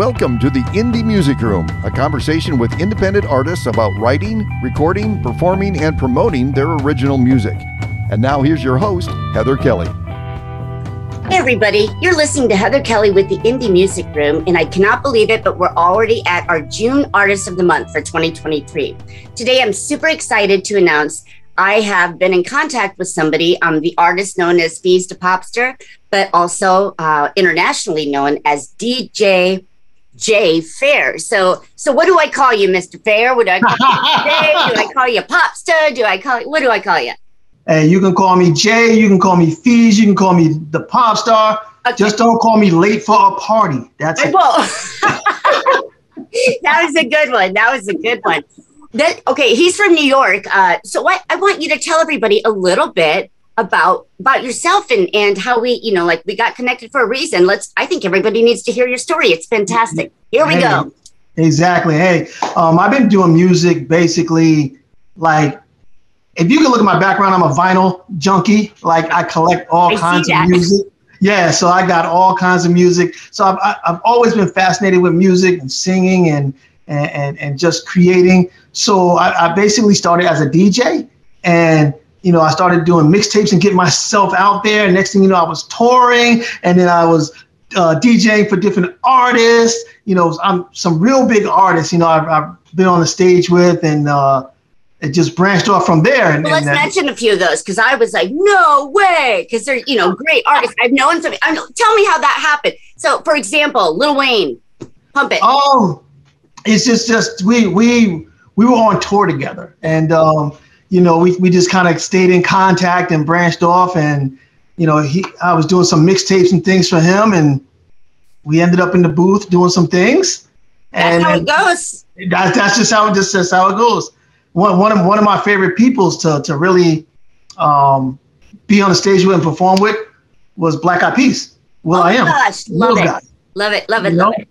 Welcome to the Indie Music Room, a conversation with independent artists about writing, recording, performing, and promoting their original music. And now here's your host, Heather Kelly. Hey, everybody, you're listening to Heather Kelly with the Indie Music Room, and I cannot believe it, but we're already at our June Artist of the Month for 2023. Today, I'm super excited to announce I have been in contact with somebody, um, the artist known as Feez Da Popstar, but also uh, internationally known as DJ Jay Fair. So, so what do I call you, Mr. Fair? Would I call you Jay? Do I call you Popstar? Do I call you, what do I call you? Hey, you can call me Jay. You can call me Feez. You can call me the pop star. Okay. Just don't call me late for a party. That's it. that was a good one. That was a good one. That okay. He's from New York. Uh, so what I want you to tell everybody a little bit about about yourself and and how we you know like we got connected for a reason. Let's i think everybody needs to hear your story. It's fantastic. Here we hey, go. exactly. Hey um i've been doing music basically like if you can look at my background i'm a vinyl junkie. Like i collect all I kinds of music. Yeah so i got all kinds of music. So i've, I've always been fascinated with music and singing and and and, just creating. So I, I basically started as a dj and you know, I started doing mixtapes and getting myself out there. Next thing you know, I was touring, and then I was uh, DJing for different artists. You know, I'm some real big artists. You know, I've, I've been on the stage with, and uh, it just branched off from there. And, well, let's and, mention a few of those because I was like, no way, because they're you know great artists. I've known some. I know, tell me how that happened. So, for example, Lil Wayne, pump it. Oh, it's just just we we we were on tour together, and. um you know, we, we just kind of stayed in contact and branched off. And, you know, he, I was doing some mixtapes and things for him. And we ended up in the booth doing some things. And, that's how it goes. That, that's just how it just that's how it goes. One, one of one of my favorite peoples to to really um, be on the stage with and perform with was Black Eyed Peas. Well, oh I am. Gosh, love it. Love it, love it, you love know? it.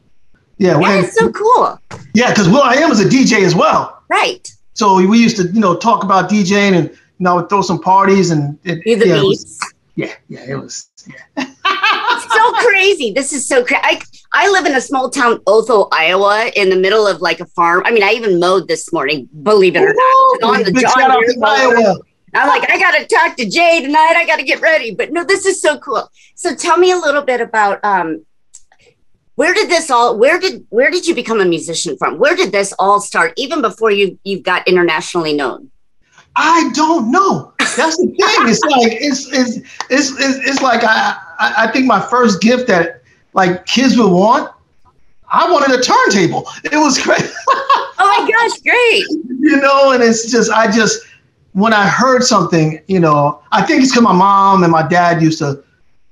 Yeah, it's so cool. Yeah, because will.i.am is a DJ as well. Right. So we used to, you know, talk about DJing and you know, throw some parties and it, the yeah, beats. Yeah, yeah, it was. Yeah. so crazy. This is so crazy. I, I live in a small town, Otho, Iowa, in the middle of like a farm. I mean, I even mowed this morning, believe it or not. On the John. I'm like, I got to talk to Jay tonight. I got to get ready. But no, this is so cool. So tell me a little bit about um, where did this all where did where did you become a musician from? Where did this all start even before you you got internationally known? I don't know. That's the thing. It's like it's it's it's it's, it's like I, I i think my first gift that like kids would want i wanted a turntable. It was great oh my gosh great. You know and it's just i just when i heard something you know i think it's because my mom and my dad used to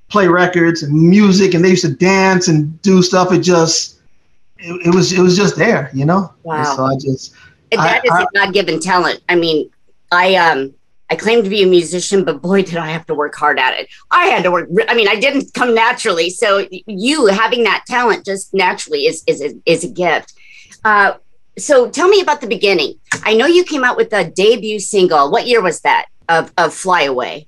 play records and music, and they used to dance and do stuff. It just, it, it was, it was just there, you know. Wow. so I just. That I, is a God-given talent. I mean, I um, I claim to be a musician, but boy, did I have to work hard at it. I had to work. I mean, I didn't come naturally. So you having that talent just naturally is is is a gift. Uh, so tell me about the beginning. I know you came out with a debut single. What year was that? Of of Fly Away.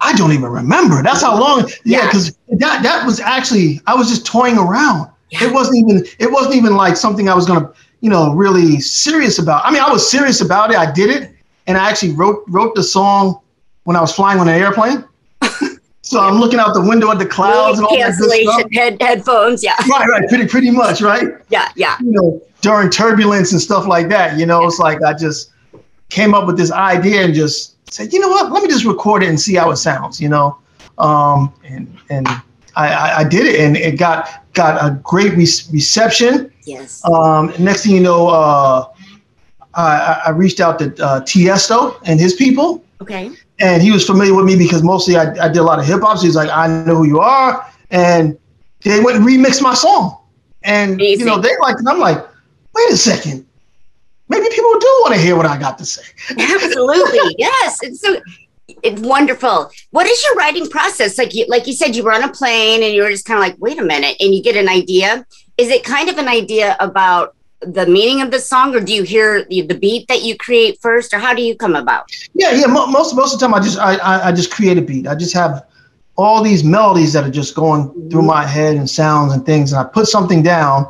I don't even remember. That's how long. Yeah, because yeah, that that was actually I was just toying around. Yeah. It wasn't even it wasn't even like something I was gonna you know really serious about. I mean, I was serious about it. I did it, and I actually wrote wrote the song when I was flying on an airplane. so I'm looking out the window at the clouds and all cancellation that head, headphones. Yeah. Right, right. Pretty pretty much, right? Yeah, yeah. You know, during turbulence and stuff like that. You know, yeah. it's like I just came up with this idea and just said, you know what, let me just record it and see how it sounds, you know. Um, and and I, I did it, and it got got a great re- reception. Yes. Um, next thing you know, uh, I, I reached out to uh, Tiesto and his people. Okay. And he was familiar with me because mostly I, I did a lot of hip hop. So he's like, I know who you are, and they went and remixed my song, and Amazing. you know they liked it. I'm like, wait a second, maybe people do want to hear what I got to say. Absolutely. yes. It's so it's wonderful. What is your writing process? Like you like you said you were on a plane and you were just kind of like, wait a minute, and you get an idea. Is it kind of an idea about the meaning of the song or do you hear the, the beat that you create first or how do you come about yeah yeah most most of the time i just I, I, I just create a beat i just have all these melodies that are just going through mm-hmm. my head and sounds and things and i put something down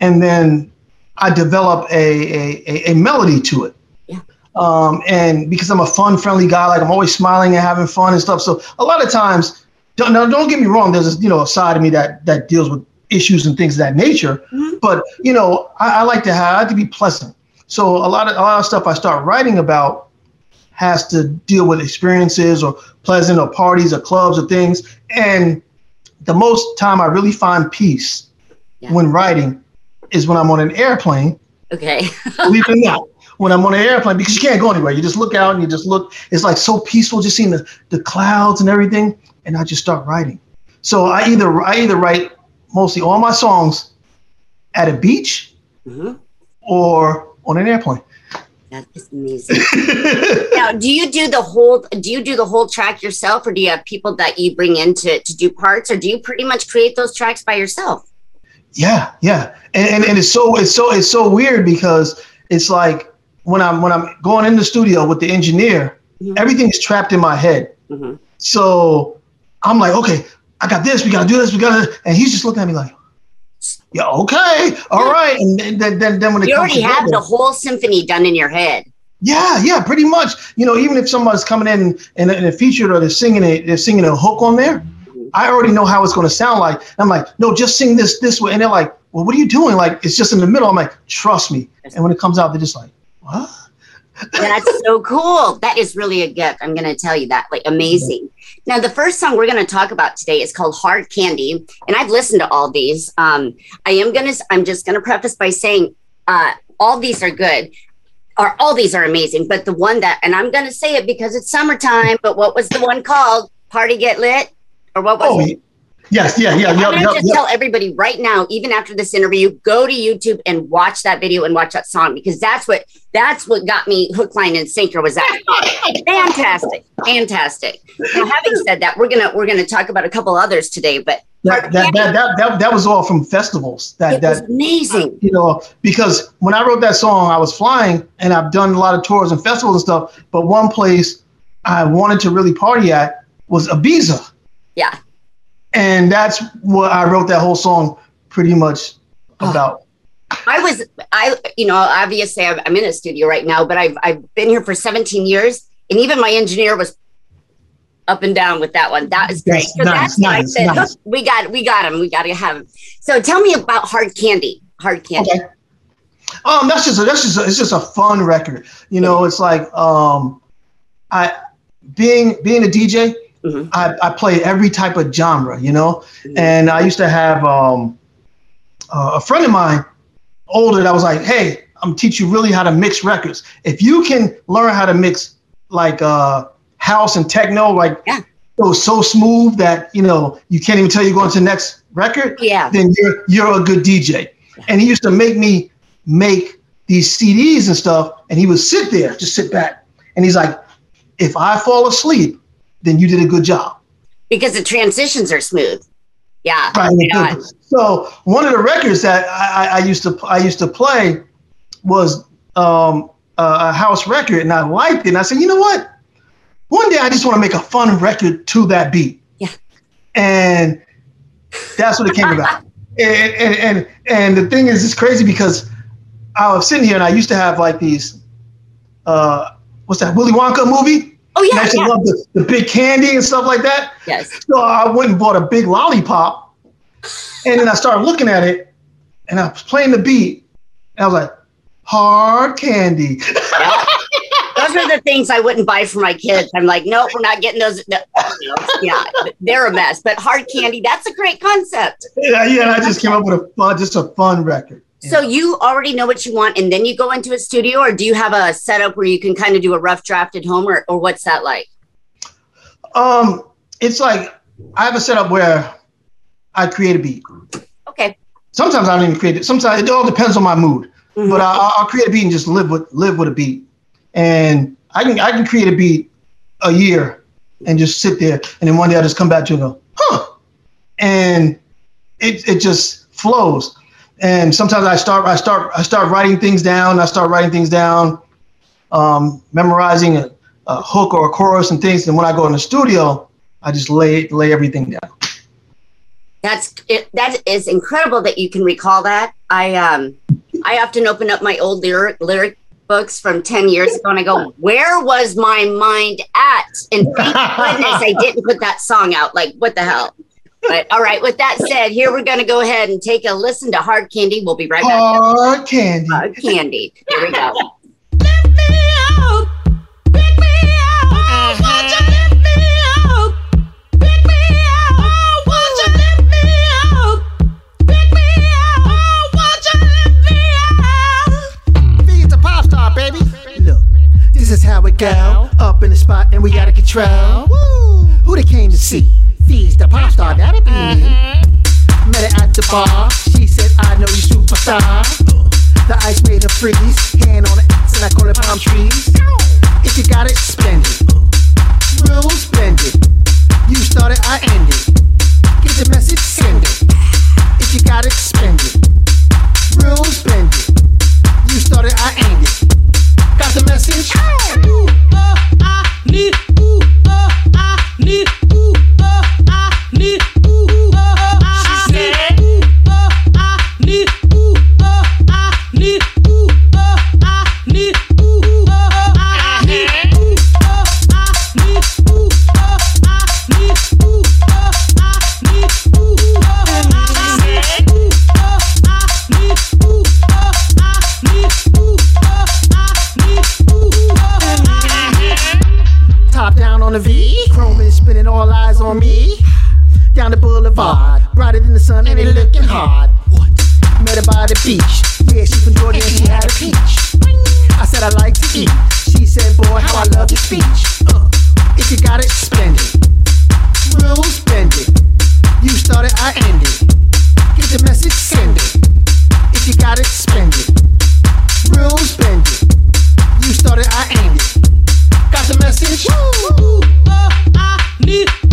and then I develop a, a, a melody to it. Yeah. Um, and because I'm a fun, friendly guy, like I'm always smiling and having fun and stuff. So a lot of times, don't, now don't get me wrong. There's a, you know a side of me that that deals with issues and things of that nature. Mhm. But you know, I, I like to have I like to be pleasant. So a lot of a lot of stuff I start writing about has to deal with experiences or pleasant or parties or clubs or things. And the most time I really find peace Yeah. when writing is when I'm on an airplane. Okay. Believe it or not, when I'm on an airplane, because you can't go anywhere. You just look out and you just look. It's like so peaceful, just seeing the, the clouds and everything. And I just start writing. So I either I either write mostly all my songs at a beach Mhm. or on an airplane. That is amazing. now, do you do the whole? Do you do the whole track yourself, or do you have people that you bring in to, to do parts, or do you pretty much create those tracks by yourself? Yeah, yeah, and, and and it's so it's so it's so weird because it's like when I'm when I'm going in the studio with the engineer, Mhm. everything's trapped in my head. Mhm. So I'm like, okay, I got this, we gotta do this, we gotta, and he's just looking at me like, yeah, okay, all right, and then then then, when it You comes already have the whole symphony done in your head. yeah, yeah, pretty much. You know, even if somebody's coming in and, and a featured or they're singing a they're singing a hook on there, I already know how it's going to sound like. I'm like, no, just sing this this way, and they're like, well, what are you doing? Like, it's just in the middle. I'm like, trust me. And when it comes out, they're just like, what? That's so cool. That is really a gift. I'm going to tell you that. Like, amazing. Now, the first song we're going to talk about today is called Hard Candy. And I've listened to all these. Um, I am going to, I'm just going to preface by saying uh, all these are good. Or all these are amazing, but the one that, and I'm going to say it because it's summertime, but what was the one called? Party Get Lit? Or what was Oh, it? yes, yeah, yeah, I'm yeah, gonna yeah, just yeah. tell everybody right now, even after this interview, go to YouTube and watch that video and watch that song because that's what that's what got me hook, line, and sinker. Was that fantastic, fantastic? Now, having said that, we're gonna we're gonna talk about a couple others today, but That, that, that, that, that, that was all from festivals. That, that, amazing. you know, because when I wrote that song, I was flying and I've done a lot of tours and festivals and stuff. But one place I wanted to really party at was Ibiza. Yeah, And that's what I wrote that whole song pretty much about. I was I you know obviously I'm, I'm in a studio right now, but I've I've been here for 17 years, and even my engineer was up and down with that one. That is great. Yes, So nice, that's why I nice, said nice. We got we got him. We got to have him. So tell me about Hard Candy. Hard Candy. Okay. Um, that's just a, that's just a, it's just a fun record. You know, it's like um, I being being a DJ, Mhm. I, I play every type of genre. You know, and I used to have um, uh, a friend of mine, older, that was like, "Hey, I'm gonna teach you really how to mix records. If you can learn how to mix like uh, house and techno, like Yeah. so so smooth that you know you can't even tell you're going to the next record, Yeah. then you're you're a good DJ." And he used to make me make these CDs and stuff, and he would sit there, just sit back, and he's like, "If I fall asleep, then you did a good job." because the transitions are smooth. Yeah. Right. So one of the records that I, I- used to I used to play was um, a, a house record, and I liked it. And I said, you know what? One day I just want to make a fun record to that beat. Yeah. And that's what it came about. And, and and and the thing is, it's crazy because I was sitting here and I used to have like these, uh, what's that Willy Wonka movie? Oh And I yeah. to yeah. love the, the big candy and stuff like that. Yes. So I went and bought a big lollipop, and then I started looking at it, and I was playing the beat, and I was like, "Hard candy." Those are the things I wouldn't buy for my kids. I'm like, nope, we're not getting those. No, yeah, they're a mess. But hard candy, that's a great concept. yeah, yeah. And I just came up with a fun, just a fun record. So you already know what you want, and then you go into a studio, or do you have a setup where you can kind of do a rough draft at home, or, or what's that like? Um, it's like I have a setup where I create a beat. Okay. Sometimes I don't even create it. Sometimes it all depends on my mood. Mhm. But I, I'll create a beat and just live with live with a beat. And I can I can create a beat a year and just sit there, and then one day I just come back to it and go, huh, and it it just flows. And sometimes I start I start I start writing things down. I start writing things down, um, memorizing a, a hook or a chorus and things. And when I go in the studio, I just lay lay everything down. That's it, that is incredible that you can recall that. I um I often open up my old lyric lyric books from 10 years ago and I go, where was my mind at? And thank goodness I didn't put that song out. Like, what the hell? But all right, with that said, here we're going to go ahead and take a listen to Hard Candy. We'll be right back. Hard Candy. Hard Candy. Here we go. Lip me out! Big me out Wilja Lip Me OK me out! Watch up! Big me out here! Look, this is how it go. Up in the spot and we out of control. Woo. Who they came to see? The pop star, that'd be me. Met her at the bar. She said, I know you superstar. The ice made her freeze. Hand on the X and I call it palm trees. If you got it, spend it. Real splendid. You started, I ended. Get the message, send it. If you got it, spend it. Real splendid. You started, I ended. Got the message? Ooh, uh, I need, on the V, chrome is spinning all eyes on me. Down the boulevard, brighter than the sun, and it looking hard. What? Met her by the beach. Yeah, she from Jordan and she had a peach. I said I like to eat. She said, boy, how I love your speech. Uh, if you got it, spend it. Real spend it. You started, I ended. Get the message, send it. If you got it, spend it. Real spend it. You started, I ended. Got the message? Ooh, you.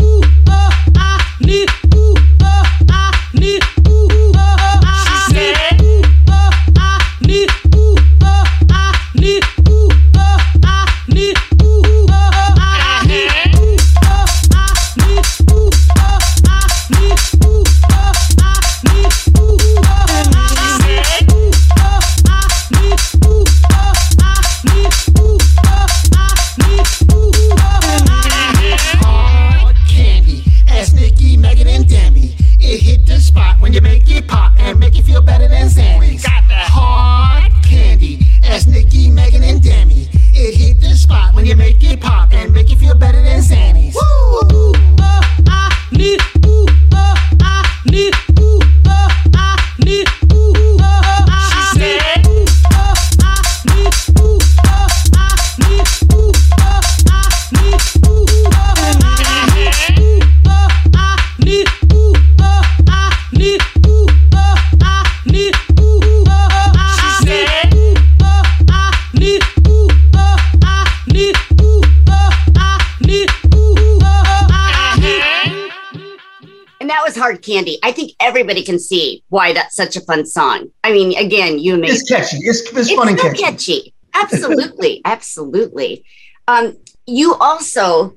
Candy. I think everybody can see why that's such a fun song. I mean, again, you and me. It's catchy. It's, it's, it's fun and catchy. catchy. Absolutely, absolutely. Um, you also,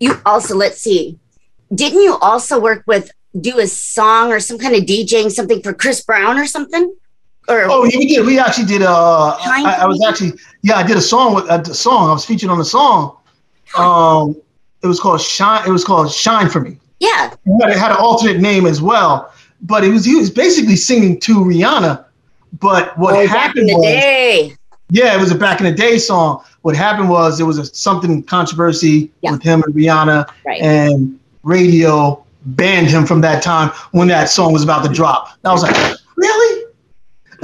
you also, let's see, didn't you also work with do a song or some kind of DJing something for Chris Brown or something? Or Oh, we did. We actually did. Uh, I, I was actually, yeah, I did a song with a song. I was featured on a song. Um, it was called Shine. It was called Shine for Me. Yeah, But it had an alternate name as well. But it was he was basically singing to Rihanna. But what oh, back in happened the was, day. yeah, it was a back in the day song. What happened was there was a, something controversy Yeah. with him and Rihanna, Right. and radio banned him from that time when that song was about to drop. And I was like, really?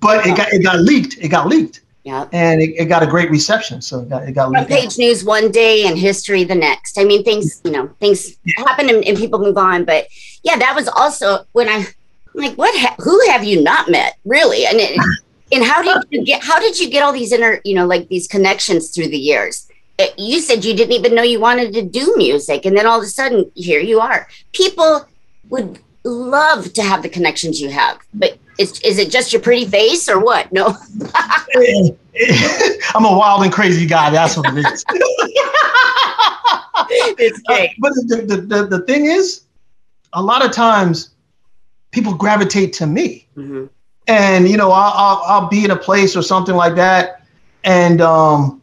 but it got it got leaked. It got leaked, Yeah. and it, it got a great reception. So it got it got page news one day and history the next. I mean, things, you know, things happen and, and people move on. But yeah, that was also when I, I'm like, what, ha- who have you not met really? And, it, and how did you get, how did you get all these inner, you know, like these connections through the years? You said you didn't even know you wanted to do music. And then all of a sudden, here you are. People would love to have the connections you have, but is, is it just your pretty face or what? No. I'm a wild and crazy guy. That's what it is. it's Uh, but the, the, the, the thing is, a lot of times people gravitate to me. Mm-hmm. And you know, I'll, I'll, I'll be in a place or something like that, and um,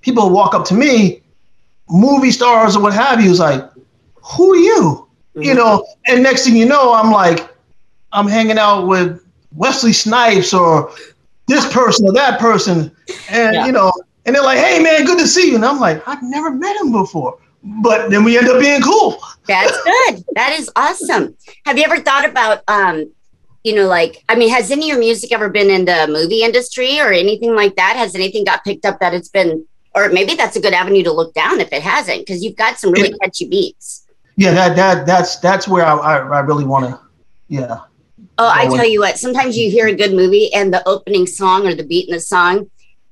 people walk up to me, movie stars or what have you, is like, "Who are you?" Mm-hmm. You know, and next thing you know, I'm like, I'm hanging out with Wesley Snipes or this person or that person, and yeah. you know, and they're like, "Hey, man, good to see you," and I'm like, "I've never met him before." But then we end up being cool. That's good. that is awesome. Have you ever thought about um, you know, like, I mean, has any of your music ever been in the movie industry or anything like that? Has anything got picked up that it's been, or maybe that's a good avenue to look down if it hasn't, because you've got some really catchy beats. Yeah, that that that's that's where I I, I really want to, yeah. Oh, I tell you what, sometimes you hear a good movie and the opening song or the beat in the song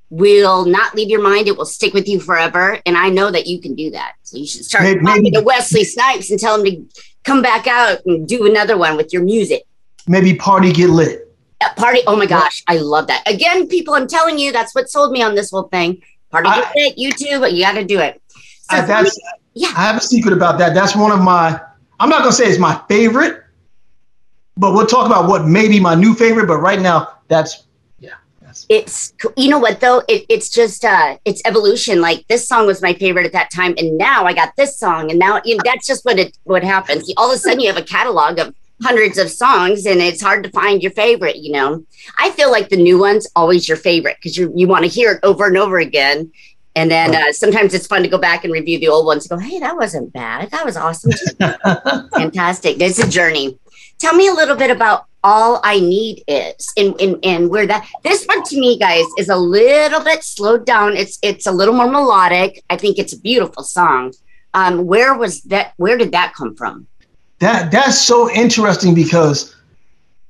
will not leave your mind. It will stick with you forever. And I know that you can do that. So you should start maybe, talking to Wesley Snipes and tell him to come back out and do another one with your music maybe party get lit. party. Oh my gosh, I love that. Again, people, I'm telling you, that's what sold me on this whole thing. Party I, get lit. You too, but you got to do it. So I, that's me, yeah. I have a secret about that. That's one of my. I'm not gonna say it's my favorite, but we'll talk about what may be my new favorite. But right now, that's yeah. It's you know what though it, it's just uh it's evolution. Like this song was my favorite at that time, and now I got this song, and now you know that's just what it what happens. All of a sudden, you have a catalog of hundreds of songs and it's hard to find your favorite you know i feel like the new one's always your favorite because you you want to hear it over and over again and then uh, sometimes it's fun to go back and review the old ones and go hey that wasn't bad. That was awesome fantastic. It's a journey. Tell me a little bit about all i need is and, and and where that this one to me guys is a little bit slowed down. It's it's a little more melodic. I think it's a beautiful song. Um where was that where did that come from? That that's so interesting because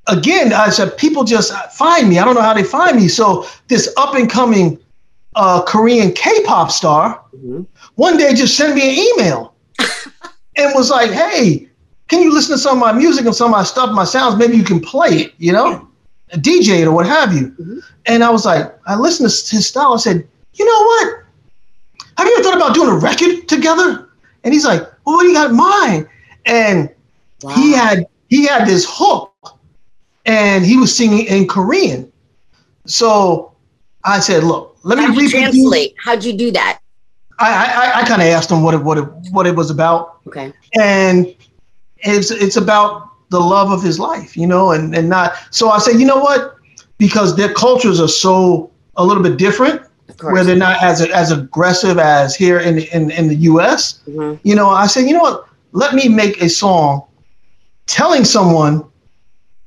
again, I said people just find me. I don't know how they find me. So this up and coming uh, Korean K-pop star mm-hmm. one day just sent me an email and was like, "Hey, can you listen to some of my music and some of my stuff, my sounds? Maybe you can play it, you know, DJ it or what have you." Mm-hmm. And I was like, I listened to his style. I said, "You know what? Have you ever thought about doing a record together?" And he's like, "Well, what do you got in mind?" And Wow. He had he had this hook, and he was singing in Korean. So I said, "Look, let How'd me translate. How'd you do that?" I I, I kind of asked him what it what it what it was about. Okay. And it's it's about the love of his life, you know, and and not. So I said, you know what? Because their cultures are so a little bit different where they're not as as aggressive as here in in, in the U.S. Mm-hmm. You know, I said, you know what? Let me make a song telling someone,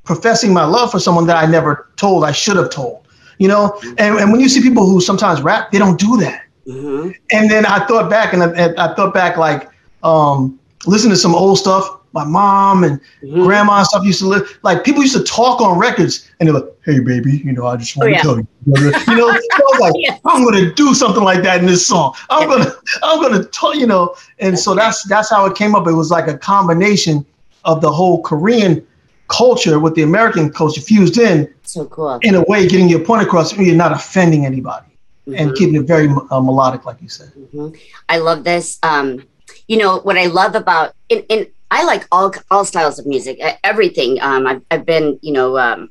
professing my love for someone that I never told, I should have told, you know? And, and when you see people who sometimes rap, they don't do that. Mm-hmm. And then I thought back and I, I thought back like, um, listen to some old stuff. My mom and mm-hmm. grandma and stuff used to live like people used to talk on records and they're like, "Hey, baby, you know, I just want oh, to tell you, you know." So I was like, yeah. "I'm going to do something like that in this song. I'm yeah. gonna, I'm gonna tell you know." And so that's that's how it came up. It was like a combination of the whole Korean culture with the American culture fused in. So cool. In a way, getting your point across, you're not offending anybody mm-hmm. and keeping it very uh, melodic, like you said. Mm-hmm. I love this. Um, you know what I love about and, and I like all all styles of music, everything. Um, I've, I've been, you know, um,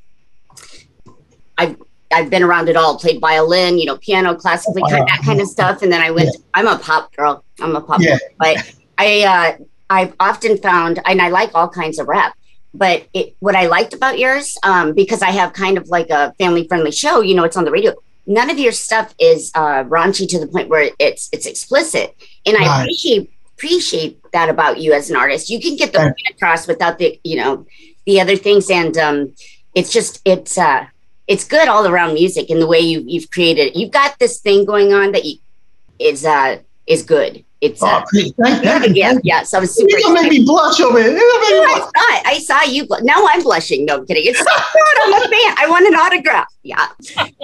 I've I've been around it all. Played violin, you know, piano, classically, oh, kind, that kind of stuff. And then I went. Yeah. I'm a pop girl. I'm a pop. Yeah. Girl, but I uh, I've often found, and I like all kinds of rap, but it, what I liked about yours, um, because I have kind of like a family friendly show, you know, it's on the radio. None of your stuff is uh, raunchy to the point where it's it's explicit, and right. I appreciate appreciate that about you as an artist. You can get the point across without the you know the other things, and um, it's just it's uh, it's good all around music and the way you you've created. You've got this thing going on that you, is uh is good it's oh, uh, thank, thank, yeah, yeah. So I was super. You're gonna make me blush over it. I saw I saw you. Bl- now I'm blushing. No I'm kidding. It's so good. I'm a fan. I want an autograph. Yeah.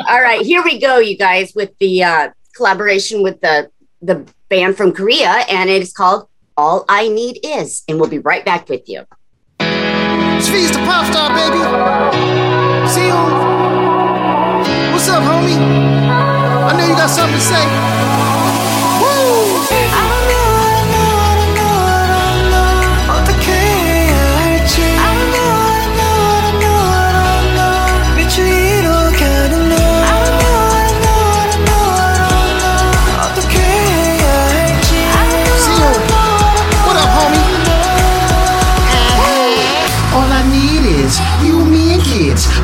All right, here we go, you guys, with the uh, collaboration with the the band from Korea, and it is called "All I Need Is," and we'll be right back with you. Feez Da Popstar, baby. See you. What's up, homie? I know you got something to say.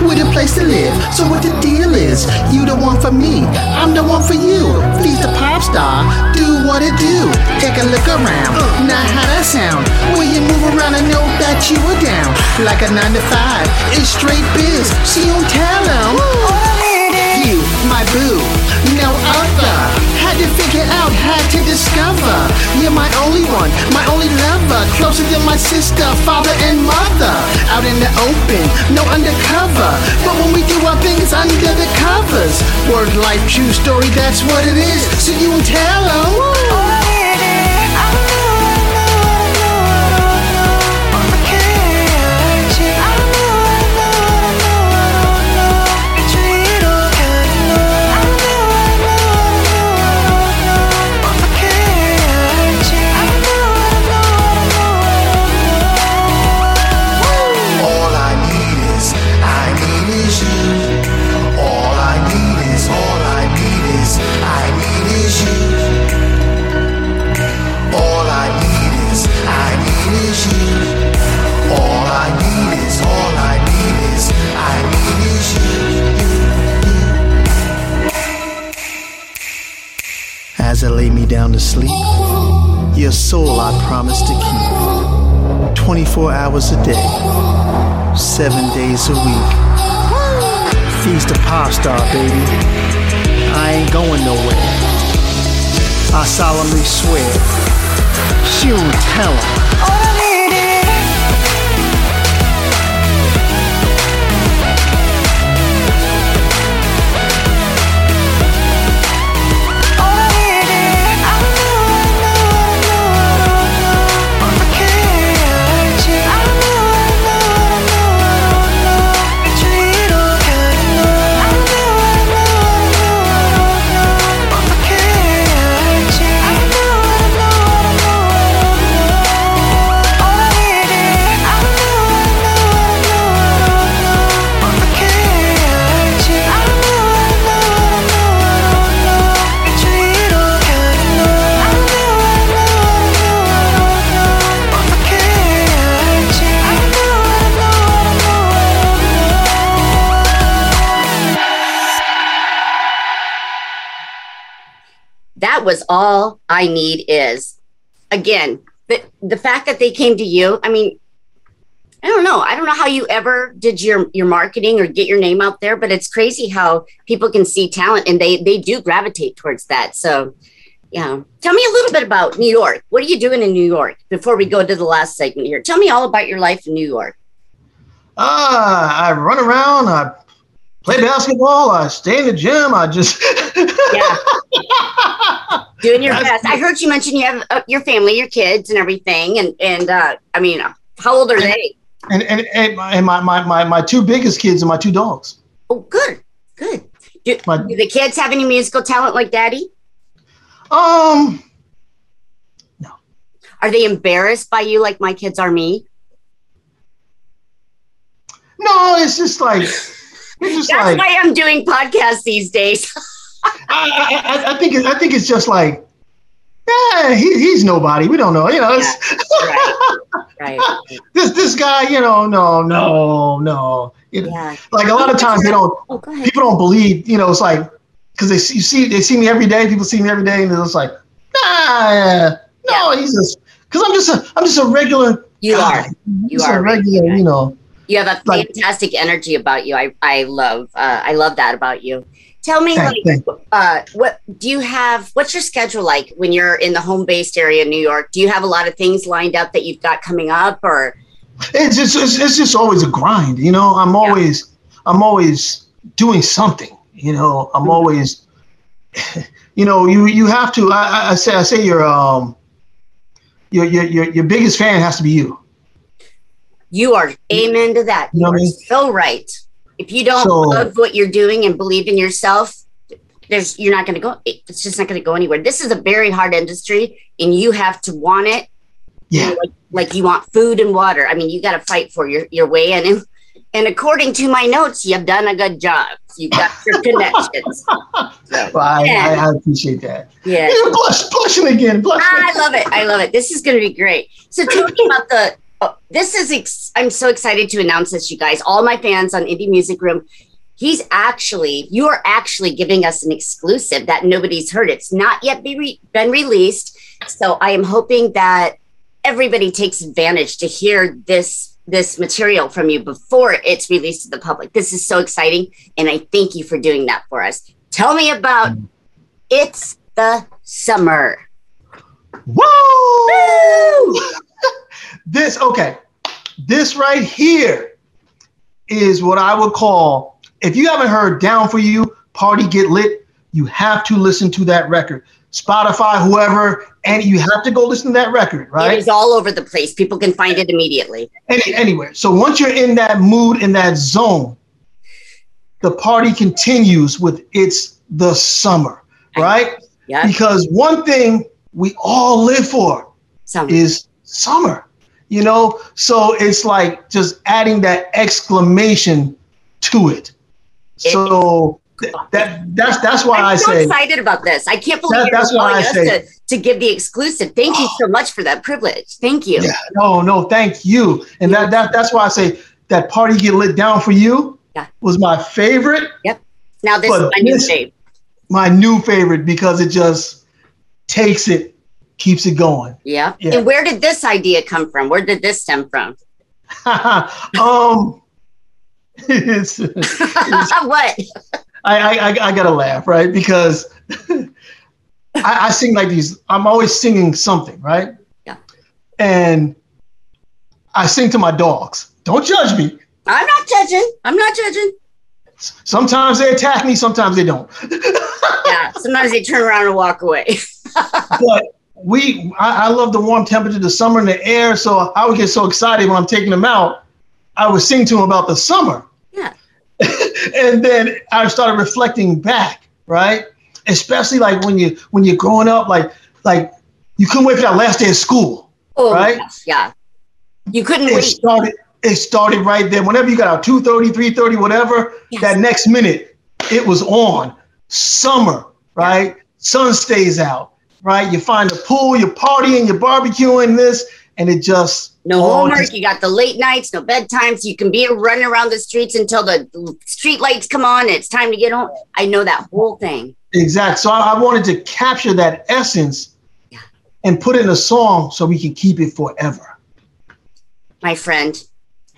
With a place to live. So what the deal is? You the one for me, I'm the one for you. Feez Da Popstar, do what it do. Take a look around, now how that sound? When you move around, I know that you are down. Like a nine to five, it's straight biz. She don't tell them. You, my boo, no other. Had to figure out, had to discover. You're my only one, my only lover. Closer than my sister, father, and mother. Out in the open, no undercover. But when we do our things under the covers. Word life, true story, that's what it is. So you tell them. Down to sleep, your soul I promise to keep. 24 hours a day, 7 days a week. Feez Da Popstar, baby. I ain't going nowhere. I solemnly swear. She don't tell 'em. All I need is again the the fact that they came to you. I mean, I don't know. I don't know how you ever did your your marketing or get your name out there, but it's crazy how people can see talent and they they do gravitate towards that. So, yeah. Tell me a little bit about New York. What are you doing in New York before we go to the last segment here? Tell me all about your life in New York. Uh, I run around. I play basketball. I stay in the gym. I just Yeah. Doing your That's- best. I heard you mention you have uh, your family, your kids, and everything. And and uh, I mean, uh, how old are they? and and, and, my, and my, my my my two biggest kids are my two dogs. Oh, good, good. Do, My- do the kids have any musical talent like Daddy? Um, no. Are they embarrassed by you like my kids are me? no, it's just like That's like why I'm doing podcasts these days. I, I, I- think it, I think it's just like yeah, he, he's nobody. We don't know. You know, it's, right, right. this this guy. You know, no, no, no. Know, Yeah. Like a lot of times they don't. Oh. People don't believe. You know, it's like because they see, you see they see me every day. People see me every day, and they're just like, nah, no, he's just because I'm just a I'm just a regular. You guy. are. You are a regular. You know. You have a Like- fantastic energy about you. I I love uh, I love that about you. Tell me, like, uh, what do you have? What's your schedule like when you're in the home based area in New York? Do you have a lot of things lined up that you've got coming up, or It's just it's, it's just always a grind. You know, I'm always I'm always doing something. You know, I'm Mhm. always. You know, you you have to. I, I- I say I say your um. Your, your your your biggest fan has to be you. You are amen to that? You You know are what I mean? so right. If you don't So- love what you're doing and believe in yourself, there's you're not going to go. It's just not going to go anywhere. This is a very hard industry, and you have to want it. Yeah. like, like you want food and water. I mean, you got to fight for your your way in. And, and according to my notes, you've done a good job. You've got your connections. So, Well, I, Yeah. I, I appreciate that. yeah. Yeah, blush, blushing again. Blushing. I love it. I love it. This is going to be great. So tell me about the this is ex- I'm so excited to announce this, you guys. All my fans on Indie Music Room. He's actually, you are actually giving us an exclusive that nobody's heard. It's not yet be re- been released. So I am hoping that everybody takes advantage to hear this this material from you before it's released to the public. This is so exciting. And I thank you for doing that for us. Tell me about It's the Summer. Woo! this okay. This right here is what I would call if you haven't heard Down for You, Party Get Lit, you have to listen to that record. Spotify, whoever, and you have to go listen to that record, right? It is all over the place. People can find it immediately. Any, anywhere. So once you're in that mood, in that zone, the party continues with it's the summer, right? Yeah. Because one thing we all live for Summer. is summer, you know? So it's like just adding that exclamation to it. So th- that that's that's why I'm I so say excited about this. I can't believe That- that's why I say- to, to give the exclusive. Thank you so much for that privilege. Thank you. Yeah, no, no, thank you. And that, that that's why I say that party get lit down for you Yeah. was my favorite, Yep. Now this But is my new fave. my new favorite because it just takes it, keeps it going. Yeah. Yeah. And where did this idea come from? Where did this stem from? um, it's, what? I, I, I, I gotta laugh, right? Because I, I sing like these, I'm always singing something, right? Yeah. And I sing to my dogs. Don't judge me. I'm not judging. I'm not judging. Sometimes they attack me, sometimes they don't. Yeah. Sometimes they turn around and walk away. but we I, I love the warm temperature, the summer in the air. So I would get so excited when I'm taking them out. I would sing to them about the summer. Yeah. and then I started reflecting back, right? Especially like when you when you're growing up, like like you couldn't wait for that last day of school. Oh, Right? gosh, yeah. You couldn't It wait. started it started right there. Whenever you got out 2:30, 3:30, whatever, Yes. that next minute it was on. Summer, right? Sun stays out, right? You find a pool, you're partying, you're barbecuing this, and it just No homework. just- You got the late nights, no bedtimes. You can be running around the streets until the street lights come on. And it's time to get home. I know that whole thing. exact. So I, I wanted to capture that essence Yeah. and put in a song so we can keep it forever. My friend,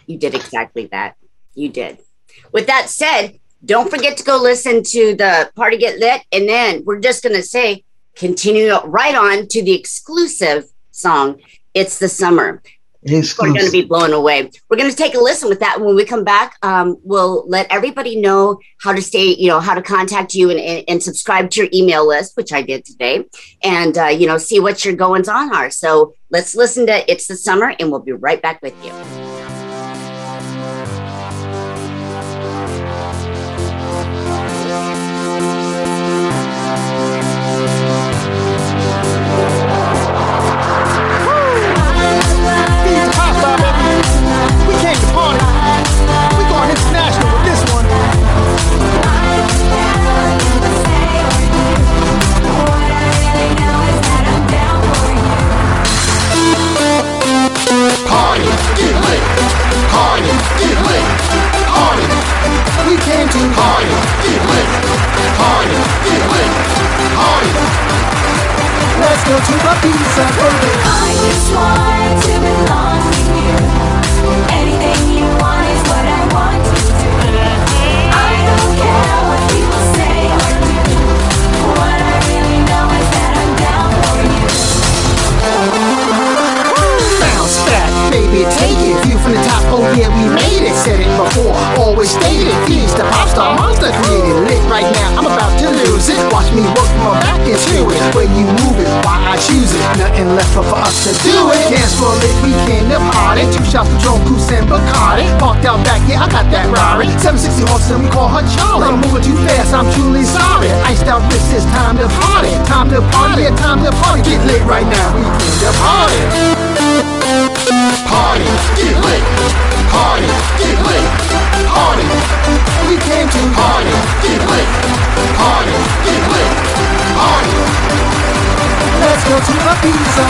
you did exactly that. You did. With that said, don't forget to go listen to the Party Get Lit. And then we're just going to say, continue right on to the exclusive song, It's the Summer. We're going to be blown away. We're going to take a listen with that. When we come back, um, we'll let everybody know how to stay, you know, how to contact you and, and, and subscribe to your email list, which I did today, and, uh, you know, see what your goings on are. So let's listen to It's the Summer, and we'll be right back with you. Party. Party. Let's go to the pizza baby. I just want to belong to you. Baby, take it. View from the top, oh yeah, we made it. Said it before, always stated. He's the pop star monster created lit right now. I'm about to lose it. Watch me work my back into it. When you move it, why I choose it. Nothing left for for us to do it. Dance for lit, we came to party. Two shots for Joan Goose and Bacardi. Parked out back, yeah, I got that Rari. 760 horses and we call her Charlie. I'm moving too fast, I'm truly sorry. Iced out wrist, it's time to party. Time to party, time to party. Get lit right now, we came to party. Party, get lit. Party, get lit. Party. We came to party, get lit. Party, get lit. Party. Let's go to a pizza.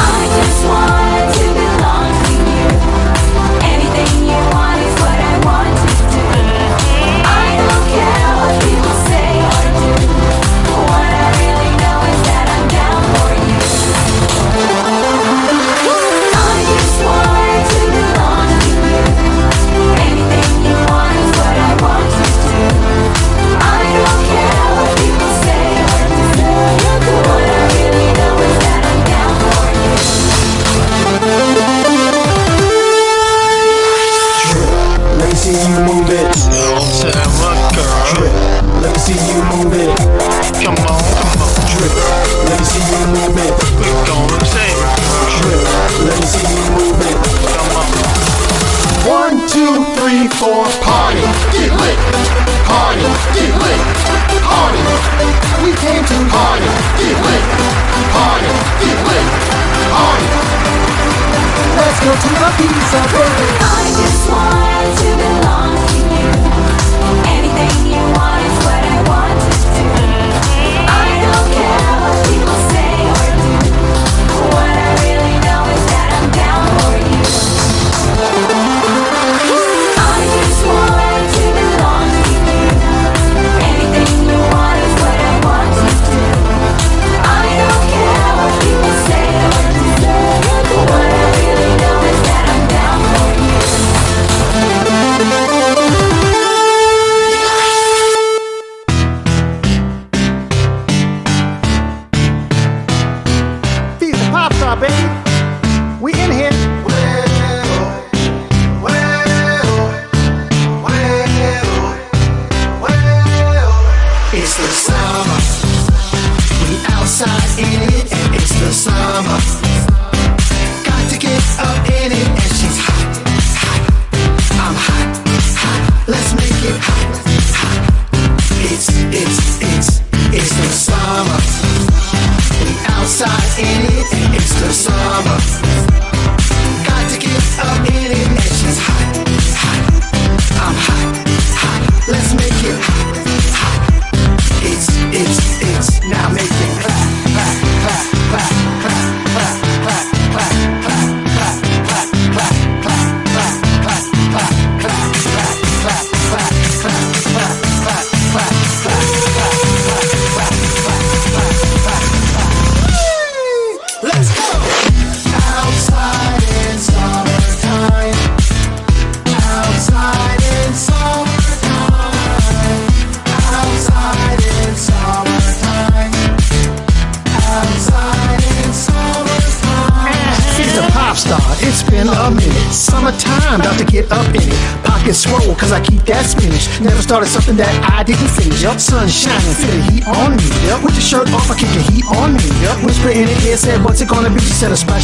I just want to belong to you. Anything you want. see you move it. Come on, come on. Drip, let me see you move it. Click on the same. Drip, let me see you move it. Come on. One, two, three, four, party, get lit. Party, get lit. Party, we came to party, get lit. Party, get lit. Party. Let's go to the pizza party. I just want to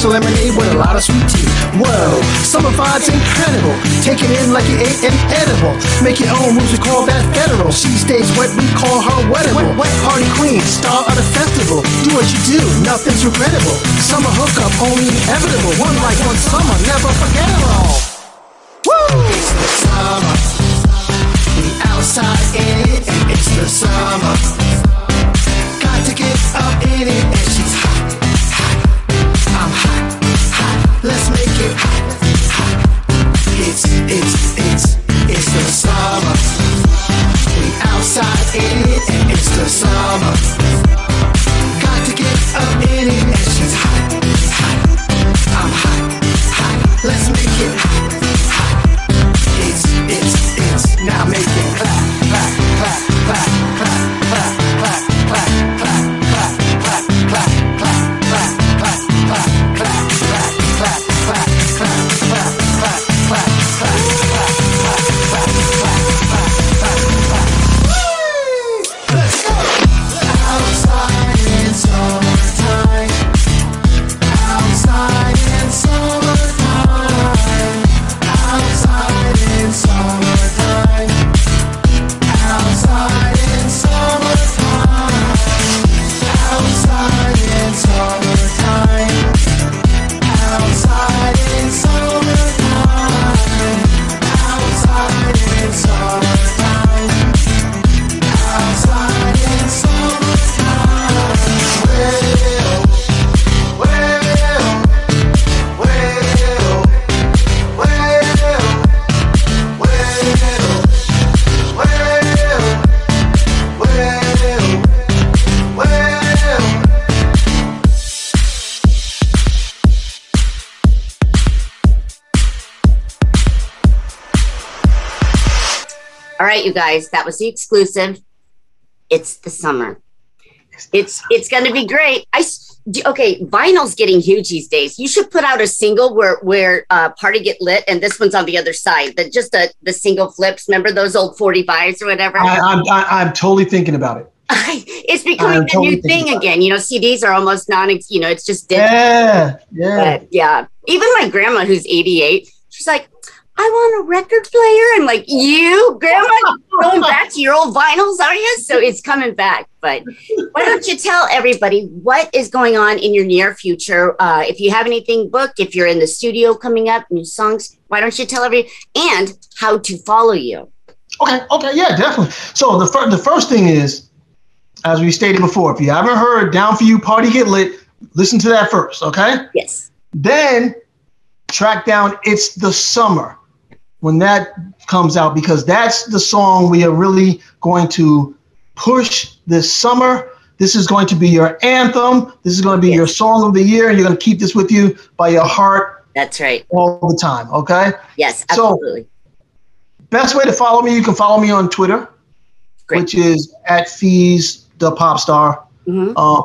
special lemonade with a lot of sweet tea. Whoa, summer vibes incredible. Take it in like you ate an edible. Make your own rules, we call that federal. She stays wet, we call her wettable. Wet party queen, star of the festival. Do what you do, nothing's regrettable. Summer hookup, only inevitable. One life, one summer, never forgettable. Woo! It's the summer. the outside in it, and it's the summer. Got to get up in it. summer you guys. That was the exclusive. It's the summer. It's it's going to be great. I okay, vinyl's getting huge these days. You should put out a single where where uh, party get lit, and this one's on the other side. That just the the single flips. Remember those old forty fives or whatever. I, I'm i am totally thinking about it. it's becoming the totally new thing again. You know, CDs are almost non. You know, it's just digital. Yeah, yeah, but yeah. Even my grandma, who's eighty eight, she's like, I want a record player. I'm like, you, Grandma, going back to your old vinyls, are you? So it's coming back. But why don't you tell everybody what is going on in your near future? Uh, if you have anything booked, if you're in the studio coming up, new songs, why don't you tell everybody and how to follow you? Okay, okay, yeah, definitely. So the fir- the first thing is, as we stated before, if you haven't heard "Down for You, Party Get Lit," listen to that first, okay? Yes. Then track down "It's the Summer" when that comes out because that's the song we are really going to push this summer. This is going to be your anthem. This is going to be your song of the year, and you're going to keep this with you by your heart That's right. all the time. Okay. Yes, So- absolutely. Best way to follow me, you can follow me on Twitter, Great. which is at fees the pop star. Mhm. Uh,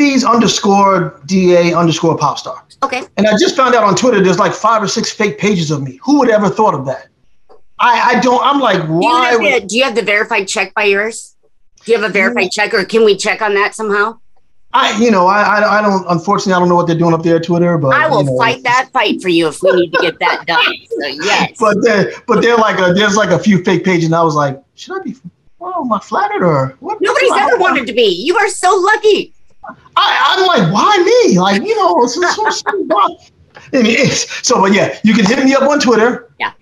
Feez underscore da underscore pop star. Okay. And I just found out on Twitter there's like five or six fake pages of me. Who would ever thought of that? I, I don't. I'm like, Do you, why? have the, do you have the verified check by yours? Do you have a Mm. verified check, or can we check on that somehow? I, you know, I, I, I don't. Unfortunately, I don't know what they're doing up there at Twitter, but I will you know, fight that fight for you if we need to get that done. So yes. But they're, but they're like, a, there's like a few fake pages, and I was like, should I be? Oh, am I flattered or what? Nobody's ever wanted to be. You are so lucky. I, I'm like, why me? Like, you know, it's, it's, it's, it's- I mean, it's- so, but yeah, you can hit me up on Twitter. Yeah.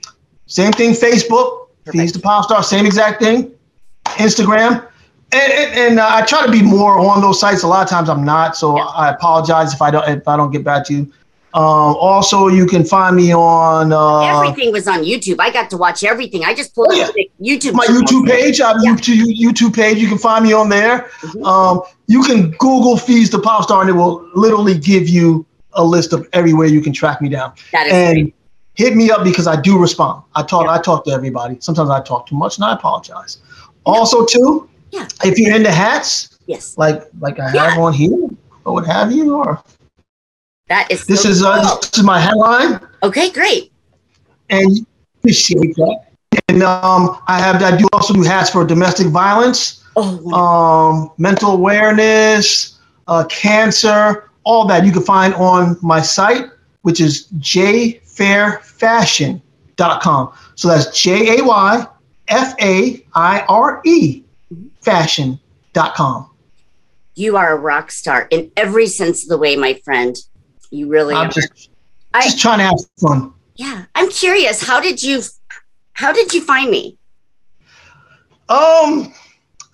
Same thing, Facebook, Perfect. Feez Da Popstar, same exact thing. Instagram. And, and, and uh, I try to be more on those sites. A lot of times I'm not, so Yeah. I apologize if I don't if I don't get back to you. Um, also, you can find me on uh, everything was on YouTube. I got to watch everything. I just pulled Oh, up YouTube. my. YouTube page. I have Yeah. YouTube YouTube page. You can find me on there. Mhm. Um, you can Google Feez Da Popstar, and it will literally give you a list of everywhere you can track me down. That is And great. hit me up because I do respond. I talk. I talk to everybody. Sometimes I talk too much, and I apologize. Also, too, Yeah. if you're into hats, Yes, like like I Yeah. have on here, or what have you, or that is. this so is uh, cool. this is my headline. okay. Great. and appreciate that. And um, I have I do also do hats for domestic violence, Oh, um, mental awareness, uh, cancer, all that you can find on my site, which is jayfairefashion.com. So that's J A Y F A I R E fashion.com. you are a rock star in every sense of the way, my friend. You really I'm just I- just trying to have fun. yeah, I'm curious. How did you? How did you find me? Um,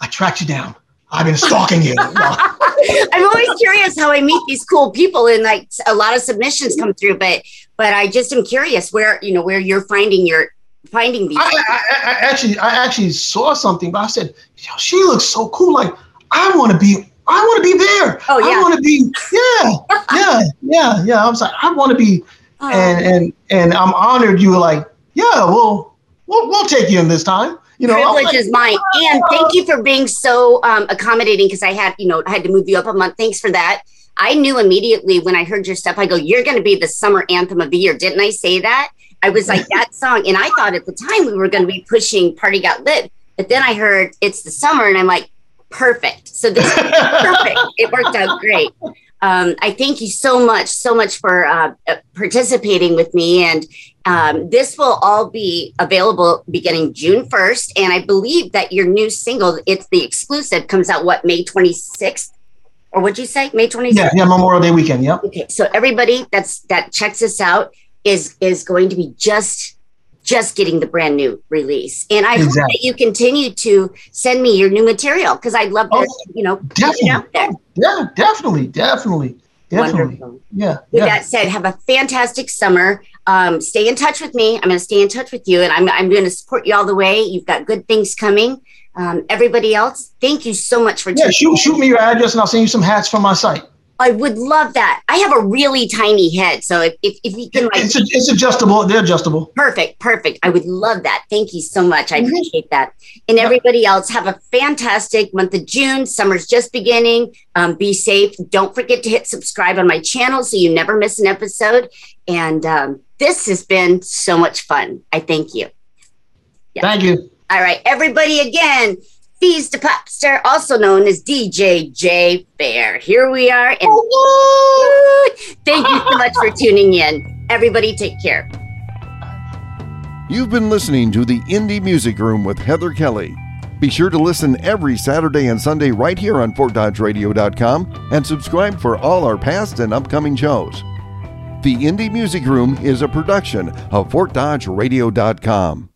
I tracked you down. I've been stalking you. I'm always curious how I meet these cool people, and like a lot of submissions come through, but but I just am curious where you know where you're finding your finding these. I, I, I I actually I actually saw something, but I said, Yo, she looks so cool. Like I want to be. I want to be there. Oh, yeah. I want to be. Yeah, yeah, yeah, yeah. I was like, I want to be, Oh, and and and I'm honored. You were like, yeah, well, we'll we'll take you in this time. You know, privilege like, is mine, and thank you for being so um, accommodating. Because I had you know I had to move you up a month. Thanks for that. I knew immediately when I heard your stuff. I go, you're going to be the summer anthem of the year. Didn't I say that? I was like that song, and I thought at the time we were going to be pushing "Party Got Lit," but then I heard it's the summer, and I'm like, perfect. So this is perfect. It worked out great. Um, I thank you so much, so much for uh, uh, participating with me. And um, this will all be available beginning June 1st. And I believe that your new single, it's the exclusive, comes out what, May 26th? Or what'd you say? May 26th? yeah, yeah, Memorial Day weekend. Yep. Okay, so everybody that's that checks us out is is going to be just just getting the brand new release, and I hope that you continue to send me your new material because I'd love to, Oh, you know, get out there. Definitely. Yeah, definitely, definitely, definitely. Wonderful. Yeah, With yeah. that said, have a fantastic summer. Um, stay in touch with me. I'm going to stay in touch with you, and I'm I'm going to support you all the way. You've got good things coming. Um, everybody else, thank you so much for Yeah, shoot, shoot me your address and I'll send you some hats from my site. I would love that. I have a really tiny head, so if if, if you can like It's, it's adjustable. They're adjustable. Perfect, perfect. I would love that. Thank you so much. I Mhm. appreciate that. And everybody else, have a fantastic month of June. Summer's just beginning. Um, be safe. Don't forget to hit subscribe on my channel so you never miss an episode. And um, this has been so much fun. I thank you. Yeah. Thank you. All right, everybody, again, Feez Da Popstar, also known as DJ Jay Faire. Here we are. And thank you so much for tuning in. Everybody, take care. You've been listening to the Indie Music Room with Heather Kelly. Be sure to listen every Saturday and Sunday right here on FortDodgeRadio.com and subscribe for all our past and upcoming shows. The Indie Music Room is a production of FortDodgeRadio.com.